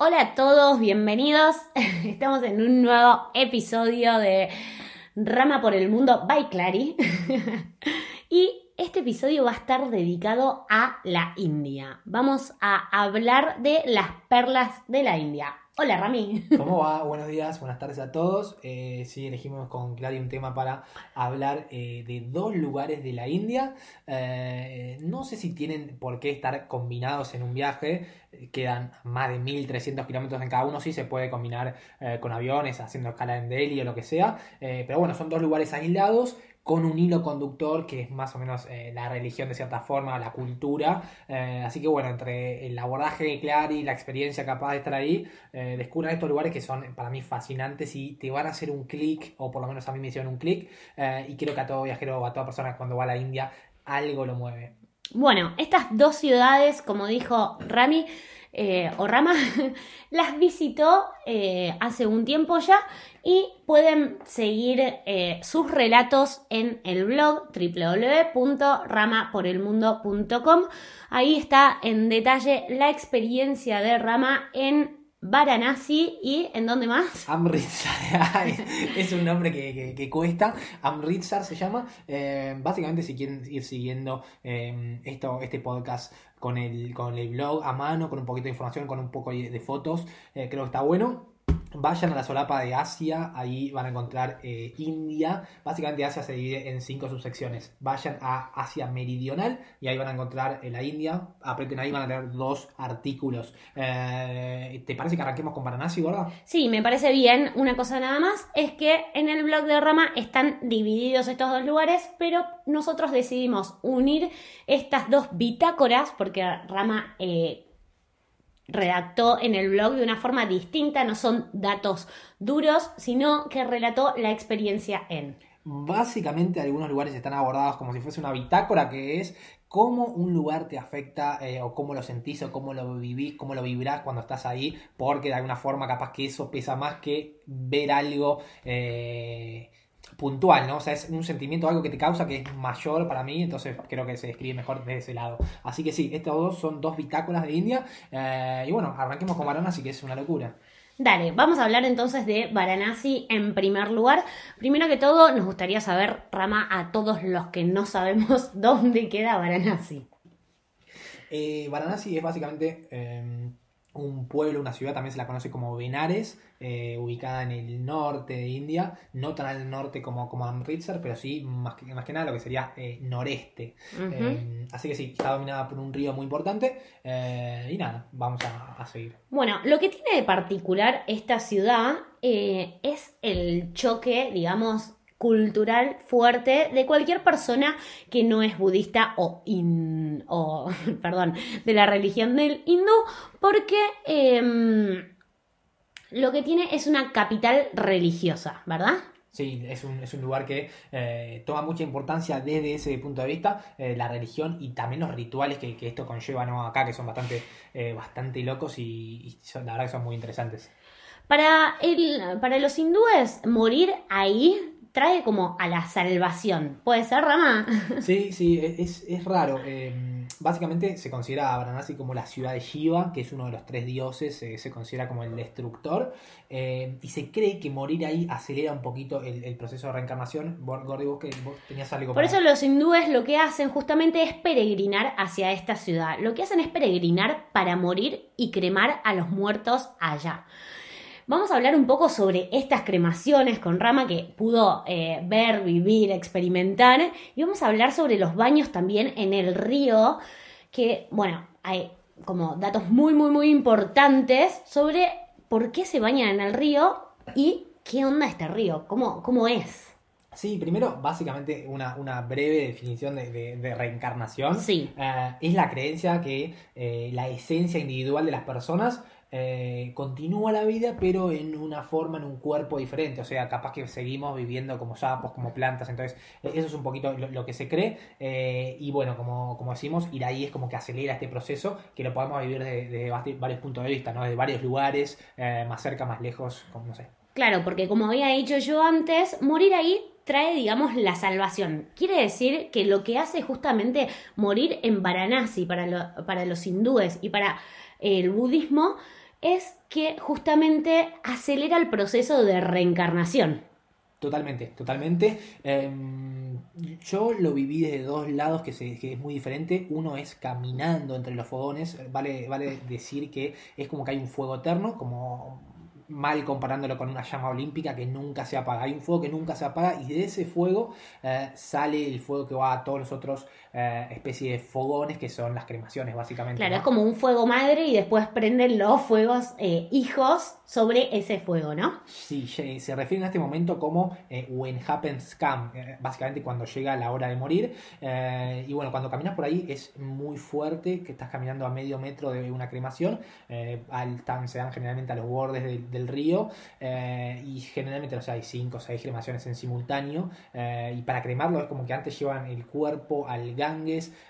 Hola a todos, bienvenidos. Estamos en un nuevo episodio de Rama por el Mundo by Clary. y este episodio va a estar dedicado a la India. Vamos a hablar de las perlas de la India. Hola Rami. ¿Cómo va? Buenos días, buenas tardes a todos. Eh, sí, elegimos con Clary un tema para hablar eh, de dos lugares de la India. Eh, no sé si tienen por qué estar combinados en un viaje. Quedan más de 1300 kilómetros en cada uno. Sí se puede combinar con aviones, haciendo escala en Delhi o lo que sea. pero bueno, son dos lugares aislados con un hilo conductor que es más o menos eh, la religión de cierta forma, la cultura. Eh, así que bueno, entre el abordaje de Clary y la experiencia capaz de estar ahí, eh, descubran estos lugares que son para mí fascinantes y te van a hacer un clic, o por lo menos a mí me hicieron un clic, y creo que a todo viajero o a toda persona cuando va a la India algo lo mueve. Bueno, estas dos ciudades, como dijo Rami, eh, o Rama, las visitó eh, hace un tiempo ya y pueden seguir eh, sus relatos en el blog www.ramaporelmundo.com. Ahí está en detalle la experiencia de Rama en Varanasi y ¿en dónde más? Amritsar, es un nombre que, cuesta, Amritsar se llama, básicamente si quieren ir siguiendo esto, este podcast con el, con el blog a mano, con un poquito de información, con un poco de fotos. Eh, creo que está bueno. Vayan a la solapa de Asia, ahí van a encontrar eh, India. Básicamente Asia se divide en cinco subsecciones. Vayan a Asia Meridional y ahí van a encontrar eh, la India. Aprieten ahí, van a tener dos artículos. Eh, ¿Te parece que arranquemos con Varanasi, gorda? Sí, me parece bien. Una cosa nada más es que en el blog de Rama están divididos estos dos lugares, pero nosotros decidimos unir estas dos bitácoras porque Rama redactó en el blog de una forma distinta, no son datos duros, sino que relató la experiencia en. Básicamente algunos lugares están abordados como si fuese una bitácora que es cómo un lugar te afecta eh, o cómo lo sentís o cómo lo vivís, cómo lo vibrás cuando estás ahí, porque de alguna forma capaz que eso pesa más que ver algo eh, puntual, ¿no? O sea, es un sentimiento, algo que te causa que es mayor para mí, entonces creo que se describe mejor de ese lado. Así que sí, estos dos son dos bitácoras de India. Eh, y bueno, arranquemos con Varanasi, que es una locura. Dale, vamos a hablar entonces de Varanasi en primer lugar. Primero que todo, nos gustaría saber, Rama, a todos los que no sabemos dónde queda Varanasi. Eh, Varanasi es básicamente em, un pueblo, una ciudad, también se la conoce como Benares, eh, ubicada en el norte de India, no tan al norte como, como Amritsar, pero sí más que, más que nada lo que sería eh, noreste. Eh, así que sí, está dominada por un río muy importante y nada, vamos a, seguir. Bueno, lo que tiene de particular esta ciudad es el choque, digamos, cultural fuerte de cualquier persona que no es budista o, perdón, de la religión del hindú, porque em, lo que tiene es una capital religiosa, ¿verdad? Sí, es un, lugar que eh, toma mucha importancia desde ese punto de vista, eh, la religión y también los rituales que, esto conlleva ¿no? acá, que son bastante, eh, bastante locos y, la verdad que son muy interesantes. Para, el, para los hindúes, morir ahí trae como a la salvación. ¿Puede ser, Rama? Sí, sí, es, es raro. Em, básicamente se considera a Varanasi como la ciudad de Shiva, que es uno de los tres dioses, se considera como el destructor. Em, y se cree que morir ahí acelera un poquito el, proceso de reencarnación. Gordy, vos, que, vos tenías algo Por eso los hindúes lo que hacen justamente es peregrinar hacia esta ciudad. Lo que hacen es peregrinar para morir y cremar a los muertos allá. Vamos a hablar un poco sobre estas cremaciones con Rama que pudo eh, ver, vivir, experimentar. Y vamos a hablar sobre los baños también en el río, que, bueno, hay como datos muy, muy, muy importantes sobre por qué se bañan en el río y qué onda este río, cómo, cómo es. Sí, primero, básicamente, una, una breve definición de, de- de reencarnación. Sí. Eh, es la creencia que eh, la esencia individual de las personas eh, continúa la vida, pero en una forma, en un cuerpo diferente. O sea, capaz que seguimos viviendo como sapos, como plantas. Entonces, eh, eso es un poquito lo, que se cree. Eh, y bueno, como, como decimos, ir ahí es como que acelera este proceso, que lo podemos vivir desde, varios puntos de vista, ¿no? Desde varios lugares, eh, más cerca, más lejos, como no sé. Claro, porque como había dicho yo antes, morir ahí trae, digamos, la salvación. Quiere decir que lo que hace justamente morir en Varanasi para, para los hindúes y para el budismo es que justamente acelera el proceso de reencarnación. Totalmente, totalmente. Em, yo lo viví desde dos lados que, se, que es muy diferente. Uno es caminando entre los fogones. Vale, vale decir que es como que hay un fuego eterno, como mal comparándolo con una llama olímpica que nunca se apaga. Hay un fuego que nunca se apaga y de ese fuego eh, sale el fuego que va a todos los otros eh, especies de fogones que son las cremaciones, básicamente. Claro, ¿no? es como un fuego madre y después prenden los fuegos eh, hijos sobre ese fuego, ¿no? Sí, se refieren a este momento como eh, when happens come, eh, básicamente cuando llega la hora de morir. Y bueno, cuando caminas por ahí es muy fuerte, que estás caminando a medio metro de una cremación, al, tan, se dan generalmente a los bordes del, del río, y generalmente, sea, hay cinco o seis cremaciones en simultáneo, y para cremarlo es como que antes llevan el cuerpo al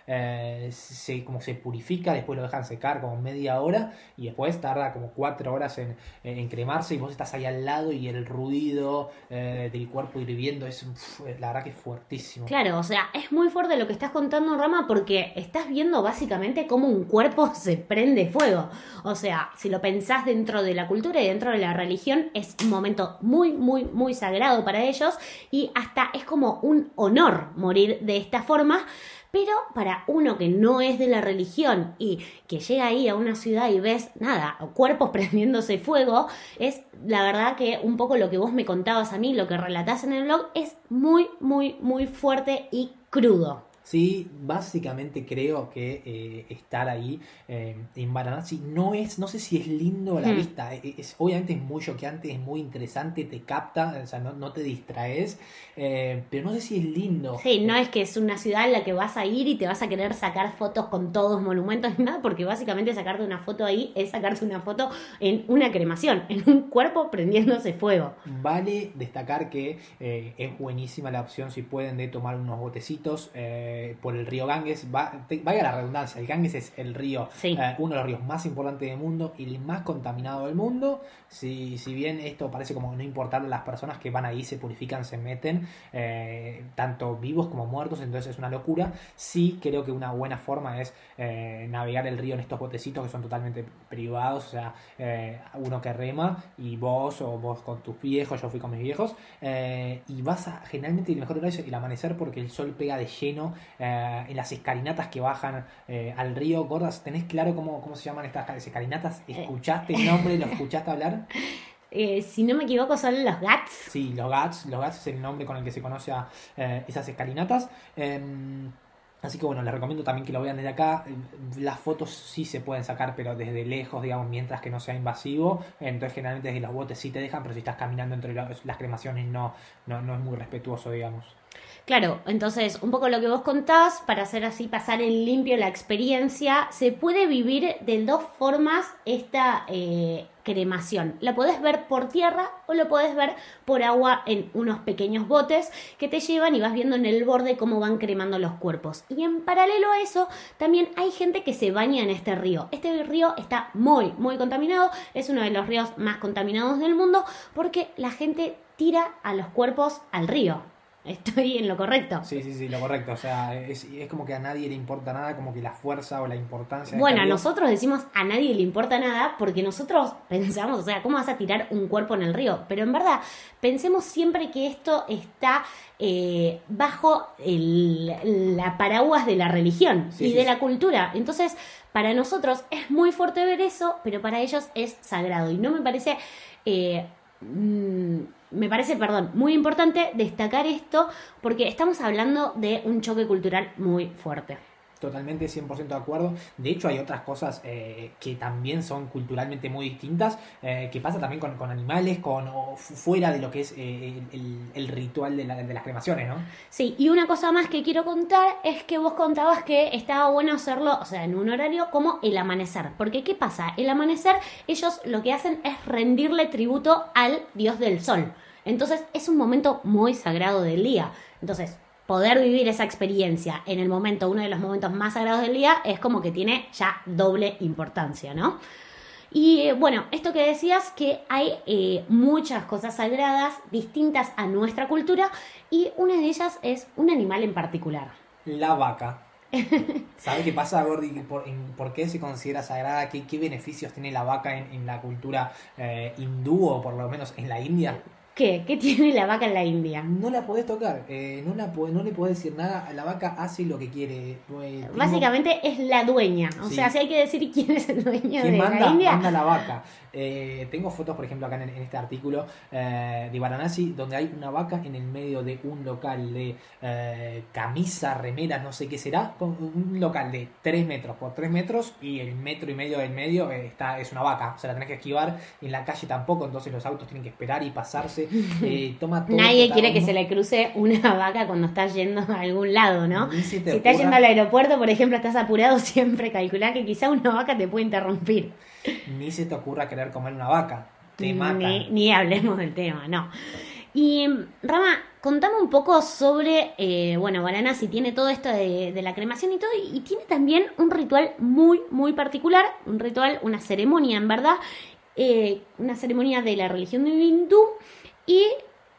Eh, se, como se purifica, después lo dejan secar como media hora, y después tarda como cuatro horas en en cremarse y vos estás ahí al lado y el ruido eh, del cuerpo hirviendo es la verdad que es fuertísimo. Claro, o sea, es muy fuerte lo que estás contando, Rama, porque estás viendo básicamente cómo un cuerpo se prende fuego. O sea, si lo pensás dentro de la cultura y dentro de la religión, es un momento muy, muy, muy sagrado para ellos y hasta es como un honor morir de esta forma. Pero para uno que no es de la religión y que llega ahí a una ciudad y ves nada, cuerpos prendiéndose fuego, es la verdad que un poco lo que vos me contabas a mí, lo que relatás en el blog, es muy, muy, muy fuerte y crudo. Sí, básicamente creo que eh, estar ahí eh, en Varanasi no es, no sé si es lindo a la Hmm. vista, e- es, obviamente es muy choqueante, es muy interesante, te capta, o sea, no, no te distraes, eh, pero no sé si es lindo. Sí, no es que es una ciudad en la que vas a ir y te vas a querer sacar fotos con todos monumentos ni nada, porque básicamente sacarte una foto ahí es sacarte una foto en una cremación, en un cuerpo prendiéndose fuego. Vale destacar que eh, es buenísima la opción si pueden de tomar unos botecitos eh, por el río Ganges. Va, te- vaya la redundancia, el Ganges es el río, Sí. eh, uno de los ríos más importantes del mundo y el más contaminado del mundo. Si, si bien esto parece como no importar las personas que van ahí, se purifican, se meten, eh, tanto vivos como muertos, entonces es una locura. Sí creo que una buena forma es eh, navegar el río en estos botecitos que son totalmente privados, o sea, eh, uno que rema y vos o vos con tus viejos, yo fui con mis viejos, eh, y vas a, generalmente el mejor horario es el amanecer porque el sol pega de lleno eh, en las escalinatas que bajan eh, al río. Gordas, ¿tenés claro cómo, cómo se llaman estas escalinatas? ¿Escuchaste el nombre? ¿Lo escuchaste hablar? Eh, si no me equivoco son los GATS. Sí, los GATS, los GATS es el nombre con el que se conoce a eh, esas escalinatas. Em, así que bueno, les recomiendo también que lo vean desde acá. Las fotos sí se pueden sacar, pero desde lejos, digamos, mientras que no sea invasivo. Entonces generalmente desde los botes sí te dejan, pero si estás caminando entre las cremaciones no, no, no es muy respetuoso, digamos. Claro, entonces un poco lo que vos contás, para hacer así pasar en limpio la experiencia, se puede vivir de dos formas esta eh, cremación. La podés ver por tierra o lo podés ver por agua en unos pequeños botes que te llevan y vas viendo en el borde cómo van cremando los cuerpos. Y en paralelo a eso, también hay gente que se baña en este río. Este río está muy, muy contaminado, es uno de los ríos más contaminados del mundo porque la gente tira a los cuerpos al río. Estoy en lo correcto. Sí, sí, sí, lo correcto. O sea, es, es como que a nadie le importa nada, como que la fuerza o la importancia. de Bueno, nosotros decimos a nadie le importa nada porque nosotros pensamos, o sea, ¿cómo vas a tirar un cuerpo en el río? Pero en verdad, pensemos siempre que esto está eh, bajo el- la paraguas de la religión Sí, y sí, de sí. la cultura. Entonces, para nosotros es muy fuerte ver eso, pero para ellos es sagrado. Y no me parece... eh, mm, me parece, perdón, muy importante destacar esto porque estamos hablando de un choque cultural muy fuerte. Totalmente 100% de acuerdo. De hecho, hay otras cosas eh, que también son culturalmente muy distintas, eh, que pasa también con, con animales, con o fu- fuera de lo que es eh, el, el ritual de, la- de las cremaciones, ¿no? Sí, y una cosa más que quiero contar es que vos contabas que estaba bueno hacerlo, o sea, en un horario como el amanecer. Porque, ¿qué pasa? El amanecer, ellos lo que hacen es rendirle tributo al dios del sol. Entonces, es un momento muy sagrado del día. Entonces, poder vivir esa experiencia en el momento, uno de los momentos más sagrados del día, es como que tiene ya doble importancia, ¿no? Y eh, bueno, esto que decías, que hay eh, muchas cosas sagradas distintas a nuestra cultura y una de ellas es un animal en particular. La vaca. ¿Sabes qué pasa, Gordy? ¿Por, en- por qué se considera sagrada? ¿Qué, qué beneficios tiene la vaca en, en la cultura eh, hindú o por lo menos en la India? ¿Qué? ¿Qué tiene la vaca en la India? No la podés tocar, eh, no, la no le podés decir nada. La vaca hace lo que quiere. Eh, tengo- Básicamente es la dueña. O Sí. sea, si hay que decir quién es el dueño ¿Quién de manda? la India. Manda la vaca. Eh, tengo fotos, por ejemplo, acá en, en este artículo eh, de Varanasi, donde hay una vaca en el medio de un local de eh, camisa, remeras, no sé qué será, con un local de 3 metros por 3 metros y el metro y medio del medio eh, está es una vaca. O sea, la tenés que esquivar. En la calle tampoco, entonces los autos tienen que esperar y pasarse. Eh, toma todo Nadie quiere que se le cruce una vaca cuando está yendo a algún lado, ¿no? Si estás yendo al aeropuerto, por ejemplo, estás apurado, siempre calcular que quizá una vaca te puede interrumpir. Ni se te ocurra querer comer una vaca. Te matan. Ni, ni hablemos del tema, no. Y Rama, contame un poco sobre, eh, bueno, Varanasi tiene todo esto de, de la cremación y todo, y tiene también un ritual muy, muy particular, un ritual, una ceremonia, en verdad, eh, una ceremonia de la religión hindú, y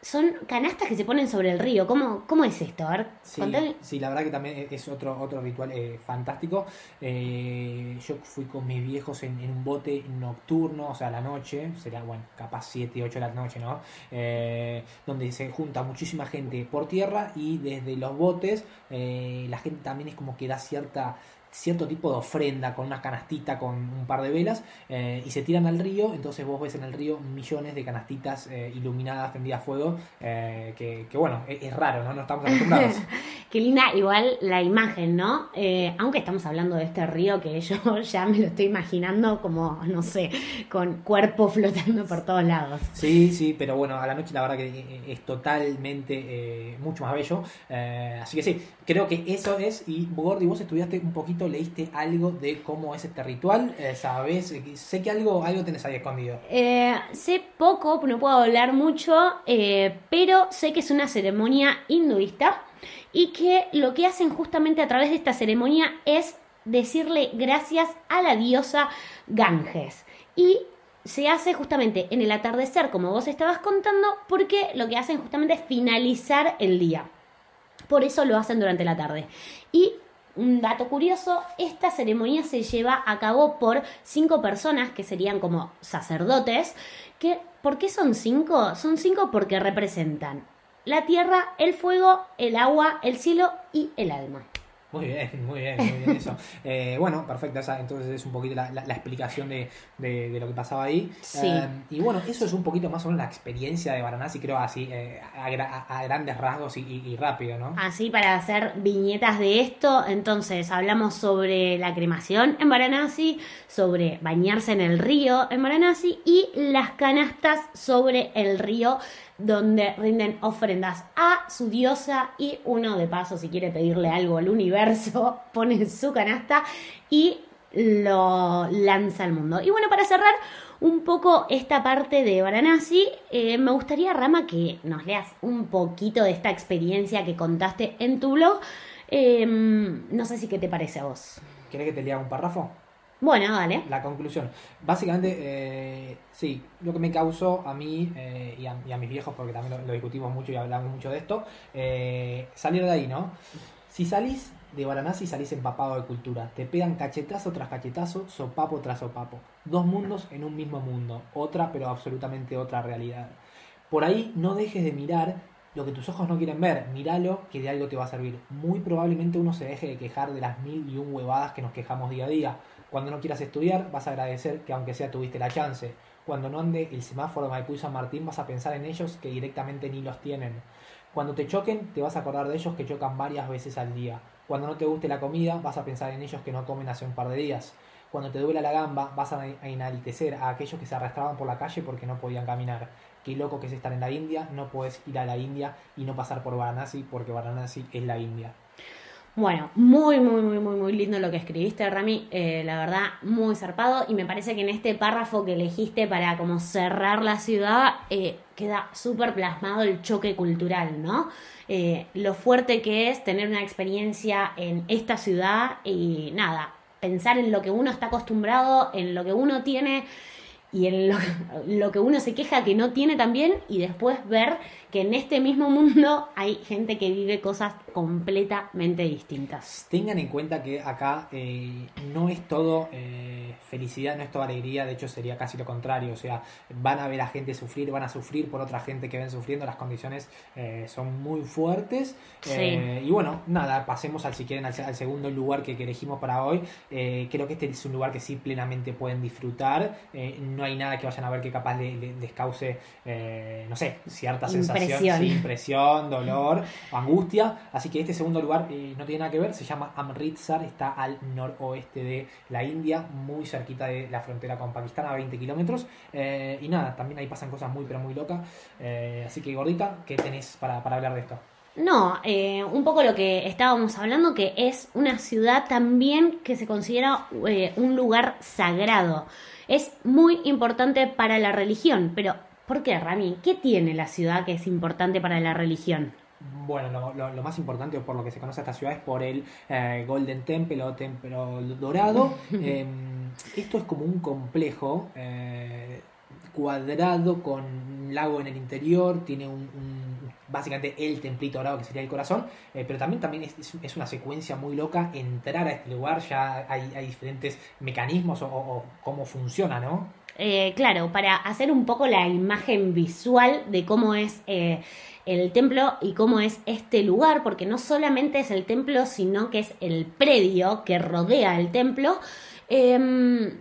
son canastas que se ponen sobre el río. ¿Cómo, cómo es esto? A ver, Sí, contame. sí, la verdad que también es otro, otro ritual eh, fantástico. Eh, yo fui con mis viejos en, en un bote nocturno, o sea, a la noche, será, bueno, capaz 7, 8 de la noche, ¿no? Eh, donde se junta muchísima gente por tierra y desde los botes eh, la gente también es como que da cierta cierto tipo de ofrenda con una canastita con un par de velas eh, y se tiran al río entonces vos ves en el río millones de canastitas eh, iluminadas prendidas a fuego eh, que, que bueno es, es raro no no estamos acostumbrados Qué linda, igual la imagen, ¿no? Aunque estamos hablando de este río que yo ya me lo estoy imaginando como, no sé, con cuerpo flotando por todos lados. Sí, sí, pero bueno, a la noche la verdad que es totalmente mucho más bello. Así que sí, creo que eso es. Y Gordy, vos estudiaste un poquito, leíste algo de cómo es este ritual, eh, ¿sabes? Eh, Sé que algo, algo tenés ahí escondido. Eh, sé poco, no puedo hablar mucho, pero sé que es una ceremonia hinduista y que lo que hacen justamente a través de esta ceremonia es decirle gracias a la diosa Ganges. Y se hace justamente en el atardecer, como vos estabas contando, porque lo que hacen justamente es finalizar el día. Por eso lo hacen durante la tarde. Y un dato curioso, esta ceremonia se lleva a cabo por cinco personas que serían como sacerdotes. ¿Por qué son cinco? Son cinco porque representan la tierra, el fuego, el agua, el cielo y el alma. Muy bien, muy bien, muy bien eso. Eh, bueno, perfecto, esa entonces es un poquito la, la- la explicación de, de- de lo que pasaba ahí. Sí. Eh, y bueno, eso es un poquito más o menos la experiencia de Varanasi, creo así, eh, a, a- a grandes rasgos y, y- y rápido, ¿no? Así para hacer viñetas de esto, entonces hablamos sobre la cremación en Varanasi, sobre bañarse en el río en Varanasi y las canastas sobre el río donde rinden ofrendas a su diosa y uno de paso si quiere pedirle algo al universo pone su canasta y lo lanza al mundo. Y bueno, para cerrar un poco esta parte de Varanasi, eh, me gustaría, Rama, que nos leas un poquito de esta experiencia que contaste en tu blog. Eh, no sé si qué te parece a vos. ¿Querés que te lea un párrafo? Bueno, dale. La conclusión. Básicamente, eh, sí, lo que me causó a mí eh, y, a, y a mis viejos, porque también lo, lo discutimos mucho y hablamos mucho de esto, eh, salir de ahí, ¿no? Si salís de Varanasi, salís empapado de cultura. Te pegan cachetazo tras cachetazo, sopapo tras sopapo. Dos mundos en un mismo mundo. Otra, pero absolutamente otra realidad. Por ahí no dejes de mirar lo que tus ojos no quieren ver. Míralo, que de algo te va a servir. Muy probablemente uno se deje de quejar de las mil y un huevadas que nos quejamos día a día. Cuando no quieras estudiar, vas a agradecer que aunque sea tuviste la chance. Cuando no ande el semáforo de Maipú y San Martín, vas a pensar en ellos que directamente ni los tienen. Cuando te choquen, te vas a acordar de ellos que chocan varias veces al día. Cuando no te guste la comida, vas a pensar en ellos que no comen hace un par de días. Cuando te duela la gamba, vas a enaltecer a aquellos que se arrastraban por la calle porque no podían caminar. Qué loco que es estar en la India, no puedes ir a la India y no pasar por Varanasi porque Varanasi es la India. Bueno, muy, muy, muy, muy, muy lindo lo que escribiste, Rami. Eh, la verdad, muy zarpado. Y me parece que en este párrafo que elegiste para como cerrar la ciudad, eh, queda súper plasmado el choque cultural, ¿no? Eh, lo fuerte que es tener una experiencia en esta ciudad y nada, pensar en lo que uno está acostumbrado, en lo que uno tiene y en lo, que uno se queja que no tiene también y después ver que en este mismo mundo hay gente que vive cosas completamente distintas. Tengan en cuenta que acá eh, no es todo eh, felicidad, no es toda alegría, de hecho sería casi lo contrario, o sea, van a ver a gente sufrir, van a sufrir por otra gente que ven sufriendo, las condiciones eh, son muy fuertes. y bueno, nada, pasemos al si quieren al, segundo lugar que, elegimos para hoy. creo que este es un lugar que sí plenamente pueden disfrutar, no hay nada que vayan a ver que capaz les cause, no sé, cierta sensación impresión, impresión dolor, angustia. Así que este segundo lugar eh, no tiene nada que ver, se llama Amritsar, está al noroeste de la India, muy cerquita de la frontera con Pakistán, a 20 kilómetros. Eh, y nada, también ahí pasan cosas muy, pero muy locas. Eh, así que, gordita, ¿qué tenés para, para hablar de esto? No, un poco lo que estábamos hablando, que es una ciudad también que se considera un lugar sagrado. Es muy importante para la religión, pero ¿Por qué, Rami? ¿Qué tiene la ciudad que es importante para la religión? Bueno, lo, más importante por lo que se conoce esta ciudad es por el eh, Golden Temple o Templo Dorado. Em, esto es como un complejo eh, cuadrado con un lago en el interior, tiene un, básicamente el templito dorado que sería el corazón, eh, pero también, también es, una secuencia muy loca entrar a este lugar, ya hay, diferentes mecanismos o, o cómo funciona, ¿no? Eh, claro, para hacer un poco la imagen visual de cómo es eh, el templo y cómo es este lugar, porque no solamente es el templo, sino que es el predio que rodea el templo. Em,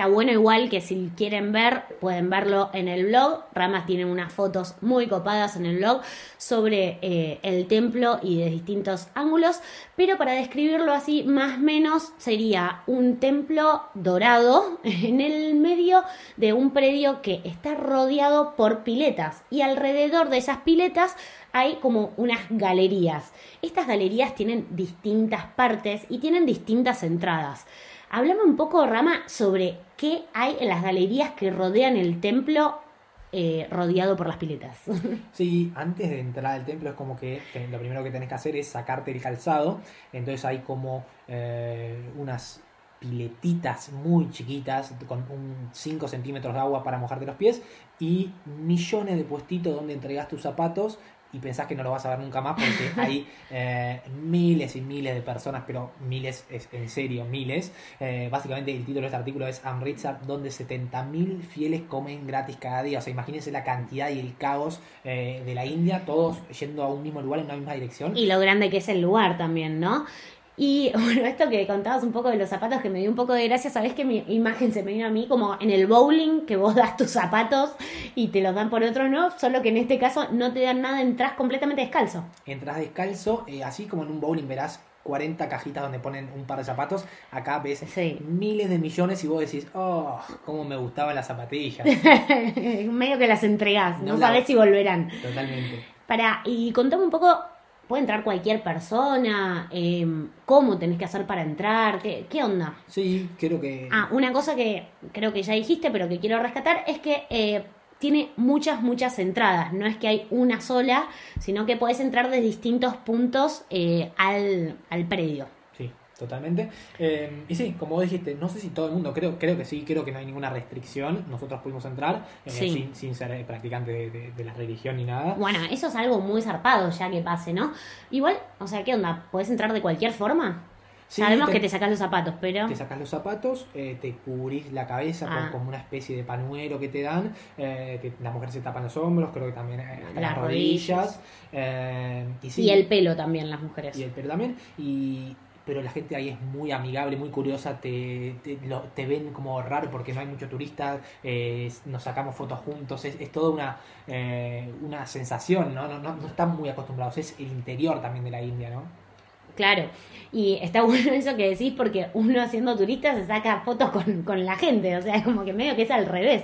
Está bueno igual que si quieren ver, pueden verlo en el blog. Ramas tiene unas fotos muy copadas en el blog sobre eh, el templo y de distintos ángulos. Pero para describirlo así, más o menos sería un templo dorado en el medio de un predio que está rodeado por piletas. Y alrededor de esas piletas hay como unas galerías. Estas galerías tienen distintas partes y tienen distintas entradas. Háblame un poco, Rama, sobre qué hay en las galerías que rodean el templo eh, rodeado por las piletas. Sí, antes de entrar al templo es como que lo primero que tenés que hacer es sacarte el calzado. Entonces hay como eh, unas piletitas muy chiquitas con un 5 centímetros de agua para mojarte los pies y millones de puestitos donde entregas tus zapatos y pensás que no lo vas a ver nunca más porque hay eh, miles y miles de personas, pero miles, es, en serio, miles. Eh, básicamente el título de este artículo es Amritsar, donde 70.000 fieles comen gratis cada día. O sea, imagínense la cantidad y el caos eh, de la India, todos yendo a un mismo lugar en una misma dirección. Y lo grande que es el lugar también, ¿no? Y bueno, esto que contabas un poco de los zapatos, que me dio un poco de gracia, sabes que mi imagen se me vino a mí como en el bowling, que vos das tus zapatos y te los dan por otro, ¿no? Solo que en este caso no te dan nada, entras completamente descalzo. Entras descalzo, eh, así como en un bowling verás 40 cajitas donde ponen un par de zapatos. Acá ves miles de millones y vos decís, oh, cómo me gustaban las zapatillas. Medio que las entregás, no, sabes si volverán. Totalmente. Para, y contame un poco ¿Puede entrar cualquier persona? Em, ¿Cómo tenés que hacer para entrar? ¿Qué, ¿Qué, onda? Sí, creo que... Ah, una cosa que creo que ya dijiste, pero que quiero rescatar, es que eh, tiene muchas, muchas entradas. No es que hay una sola, sino que puedes entrar de distintos puntos eh, al, al predio totalmente. Em, y sí, como vos dijiste, no sé si todo el mundo, creo, creo que sí, creo que no hay ninguna restricción. Nosotros pudimos entrar eh, sin, sin, ser eh, practicante de, la religión ni nada. Bueno, eso es algo muy zarpado ya que pase, ¿no? Igual, o sea, ¿qué onda? ¿Puedes entrar de cualquier forma? Sabemos que te sacas los zapatos, pero. Te sacas los zapatos, eh, te cubrís la cabeza con ah. como una especie de panuero que te dan. Eh, la mujer se tapa los hombros, creo que también las, rodillas. y, y, el pelo también, las mujeres. Y el pelo también. Y, pero la gente ahí es muy amigable, muy curiosa, te, te, ven como raro porque no hay muchos turistas, eh, nos sacamos fotos juntos, es, es toda una, eh, una sensación, ¿no? No, ¿no? no están muy acostumbrados, es el interior también de la India, ¿no? Claro, y está bueno eso que decís porque uno siendo turista se saca fotos con, con la gente, o sea, como que medio que es al revés.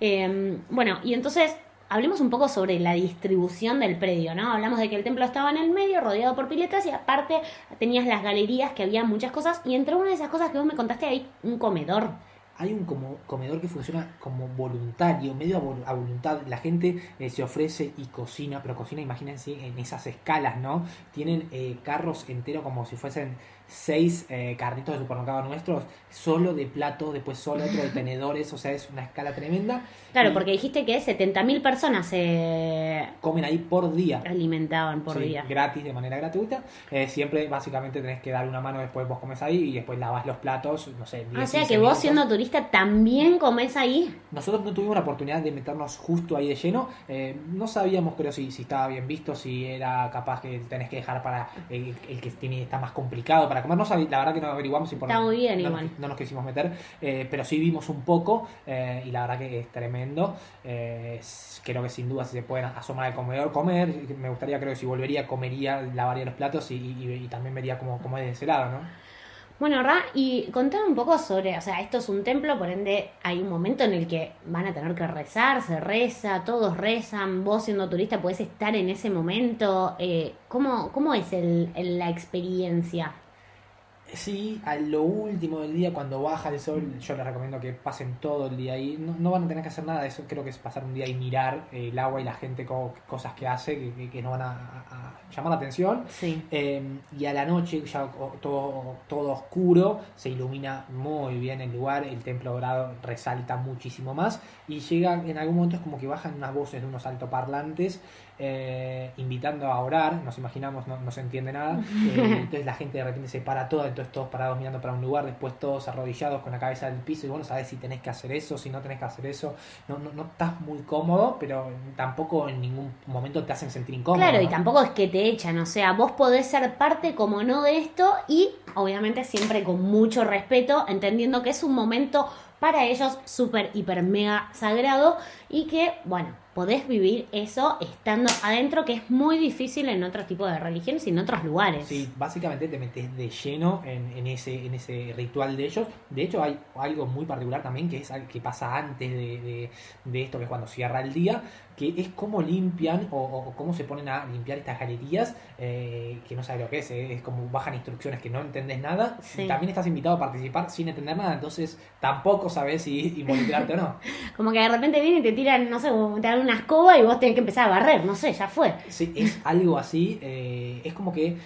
Eh, bueno, y entonces hablemos un poco sobre la distribución del predio, ¿no? Hablamos de que el templo estaba en el medio, rodeado por piletas, y aparte tenías las galerías que había muchas cosas, y entre una de esas cosas que vos me contaste hay un comedor hay un comedor que funciona como voluntario, medio a, voluntad. La gente eh, se ofrece y cocina, pero cocina, imagínense, en esas escalas, ¿no? Tienen eh, carros enteros como si fuesen seis eh, carritos de supermercado nuestros, solo de platos, después solo otro de tenedores, o sea, es una escala tremenda. Claro, porque dijiste que 70.000 personas se... Comen ahí por día. Alimentaban por día. Gratis, de manera gratuita. Eh, siempre, básicamente, tenés que dar una mano, después vos comes ahí y después lavas los platos, no sé. o sea, que vos siendo turista también comes ahí. Nosotros no tuvimos la oportunidad de meternos justo ahí de lleno. Eh, no sabíamos, pero si, si estaba bien visto, si era capaz que tenés que dejar para el, el que tiene, está más complicado para comer. No la verdad que no averiguamos y por Está muy bien, no, igual. no nos quisimos meter, eh, pero sí vimos un poco eh, y la verdad que es tremendo. Eh, creo que sin duda si se pueden asomar al comedor, comer. Me gustaría, creo que si volvería, comería, lavaría los platos y, también vería cómo, cómo es de ese lado, ¿no? Bueno, Ra, y contame un poco sobre, o sea, esto es un templo, por ende hay un momento en el que van a tener que rezar, se reza, todos rezan, vos siendo turista puedes estar en ese momento. Eh, ¿cómo, ¿Cómo es el, la experiencia? Sí, a lo último del día, cuando baja el sol, yo les recomiendo que pasen todo el día ahí. No, van a tener que hacer nada de eso, creo que es pasar un día y mirar eh, el agua y la gente, cosas que hace, que, que, no van a, llamar la atención. Sí. Em, y a la noche, ya todo, todo oscuro, se ilumina muy bien el lugar, el templo dorado resalta muchísimo más. Y llega, en algún momento es como que bajan unas voces de unos altoparlantes eh, invitando a orar, nos imaginamos, no, se entiende nada, eh, entonces la gente de repente se para toda, entonces todos parados mirando para un lugar, después todos arrodillados con la cabeza del piso y bueno, sabes si tenés que hacer eso, si no tenés que hacer eso, no, no, no estás muy cómodo, pero tampoco en ningún momento te hacen sentir incómodo. Claro, y tampoco es que te echan, o sea, vos podés ser parte como no de esto y obviamente siempre con mucho respeto, entendiendo que es un momento para ellos súper, hiper, mega sagrado y que, bueno, podés vivir eso estando adentro, que es muy difícil en otro tipo de religiones y en otros lugares. Sí, básicamente te metes de lleno en, ese, en ese ritual de ellos. De hecho, hay algo muy particular también que es que pasa antes de, de esto, que es cuando cierra el día, que es cómo limpian o, cómo se ponen a limpiar estas galerías, eh, que no sabes lo que es, eh, es como bajan instrucciones que no entendés nada. También estás invitado a participar sin entender nada, entonces tampoco sabes si involucrarte o no. Como que de repente vienen y te tiran, no sé, te dan una escoba y vos tenés que empezar a barrer, no sé, ya fue. Sí, es algo así, eh, es como que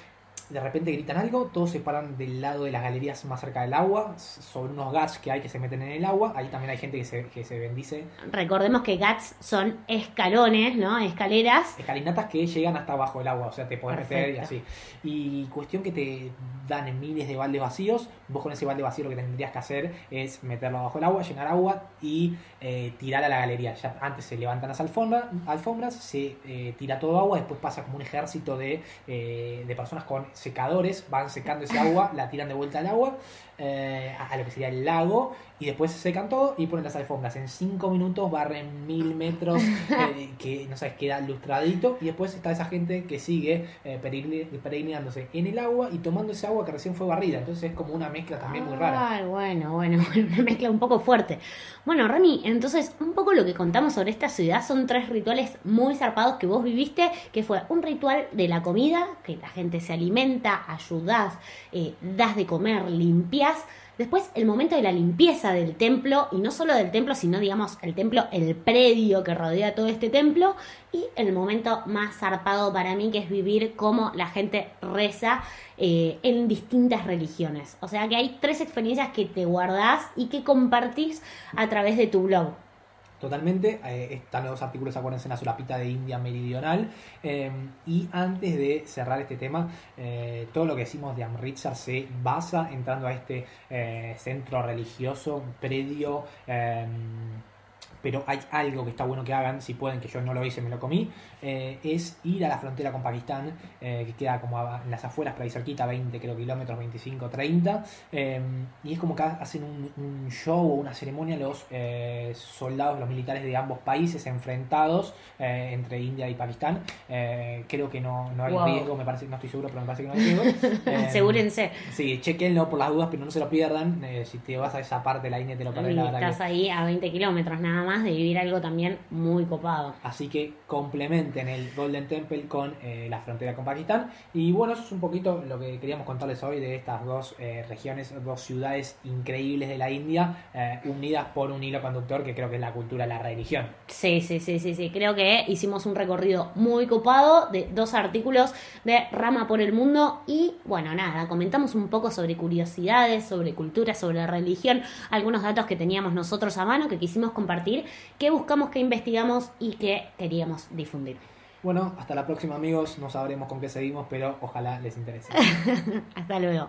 de repente gritan algo, todos se paran del lado de las galerías más cerca del agua, sobre unos gats que hay que se meten en el agua, ahí también hay gente que se, que se bendice. Recordemos que gats son escalones, ¿no? Escaleras. Escalinatas que llegan hasta abajo del agua, o sea, te puedes meter y así. Y cuestión que te dan miles de baldes vacíos, vos con ese balde vacío lo que tendrías que hacer es meterlo abajo del agua, llenar agua y eh, tirar a la galería. Ya antes se levantan las alfombras, alfombras se eh, tira todo agua, después pasa como un ejército de, eh, de personas con secadores, van secando ese agua, la tiran de vuelta al agua, eh, a lo que sería el lago, y después se secan todo y ponen las alfombras. En cinco minutos barren mil metros, que no sabes, queda lustradito, y después está esa gente que sigue peregrinándose en el agua y tomando ese agua que recién fue barrida. Entonces es como una mezcla también muy rara. Bueno, bueno, una mezcla un poco fuerte. Bueno, Rami, entonces un poco lo que contamos sobre esta ciudad son tres rituales muy zarpados que vos viviste, que fue un ritual de la comida, que la gente se alimenta, ayudás, eh, das de comer, limpias Después el momento de la limpieza del templo, y no solo del templo, sino digamos el templo, el predio que rodea todo este templo, y el momento más zarpado para mí que es vivir como la gente reza eh, en distintas religiones. O sea que hay tres experiencias que te guardás y que compartís a través de tu blog. Totalmente, eh, están los artículos, acuérdense, en la solapita de India Meridional. Eh, y antes de cerrar este tema, eh, todo lo que decimos de Amritsar se basa entrando a este centro religioso, predio pero hay algo que está bueno que hagan, si pueden, que yo no lo hice, me lo comí, eh, es ir a la frontera con Pakistán, eh, que queda como en las afueras, por ahí cerquita, 20 creo kilómetros, 25, 30, y es como que hacen un, show o una ceremonia los soldados, los militares de ambos países enfrentados entre India y Pakistán. creo que no, no hay riesgo, me parece, no estoy seguro, pero me parece que no hay riesgo. Asegúrense. Sí, chequenlo por las dudas, pero no se lo pierdan. si te vas a esa parte de la India, te lo perdés, la Estás ahí a 20 kilómetros nada más de vivir algo también muy copado. Así que complementen el Golden Temple con eh, la frontera con Pakistán. Y bueno, eso es un poquito lo que queríamos contarles hoy de estas dos eh, regiones, dos ciudades increíbles de la India, eh, unidas por un hilo conductor que creo que es la cultura, la religión. Sí, sí, sí, sí, sí. Creo que hicimos un recorrido muy copado de dos artículos de Rama por el Mundo. Y bueno, nada, comentamos un poco sobre curiosidades, sobre cultura, sobre religión, algunos datos que teníamos nosotros a mano que quisimos compartir, que buscamos, que investigamos y que queríamos difundir. Bueno, hasta la próxima amigos, no sabremos con qué seguimos, pero ojalá les interese. hasta luego.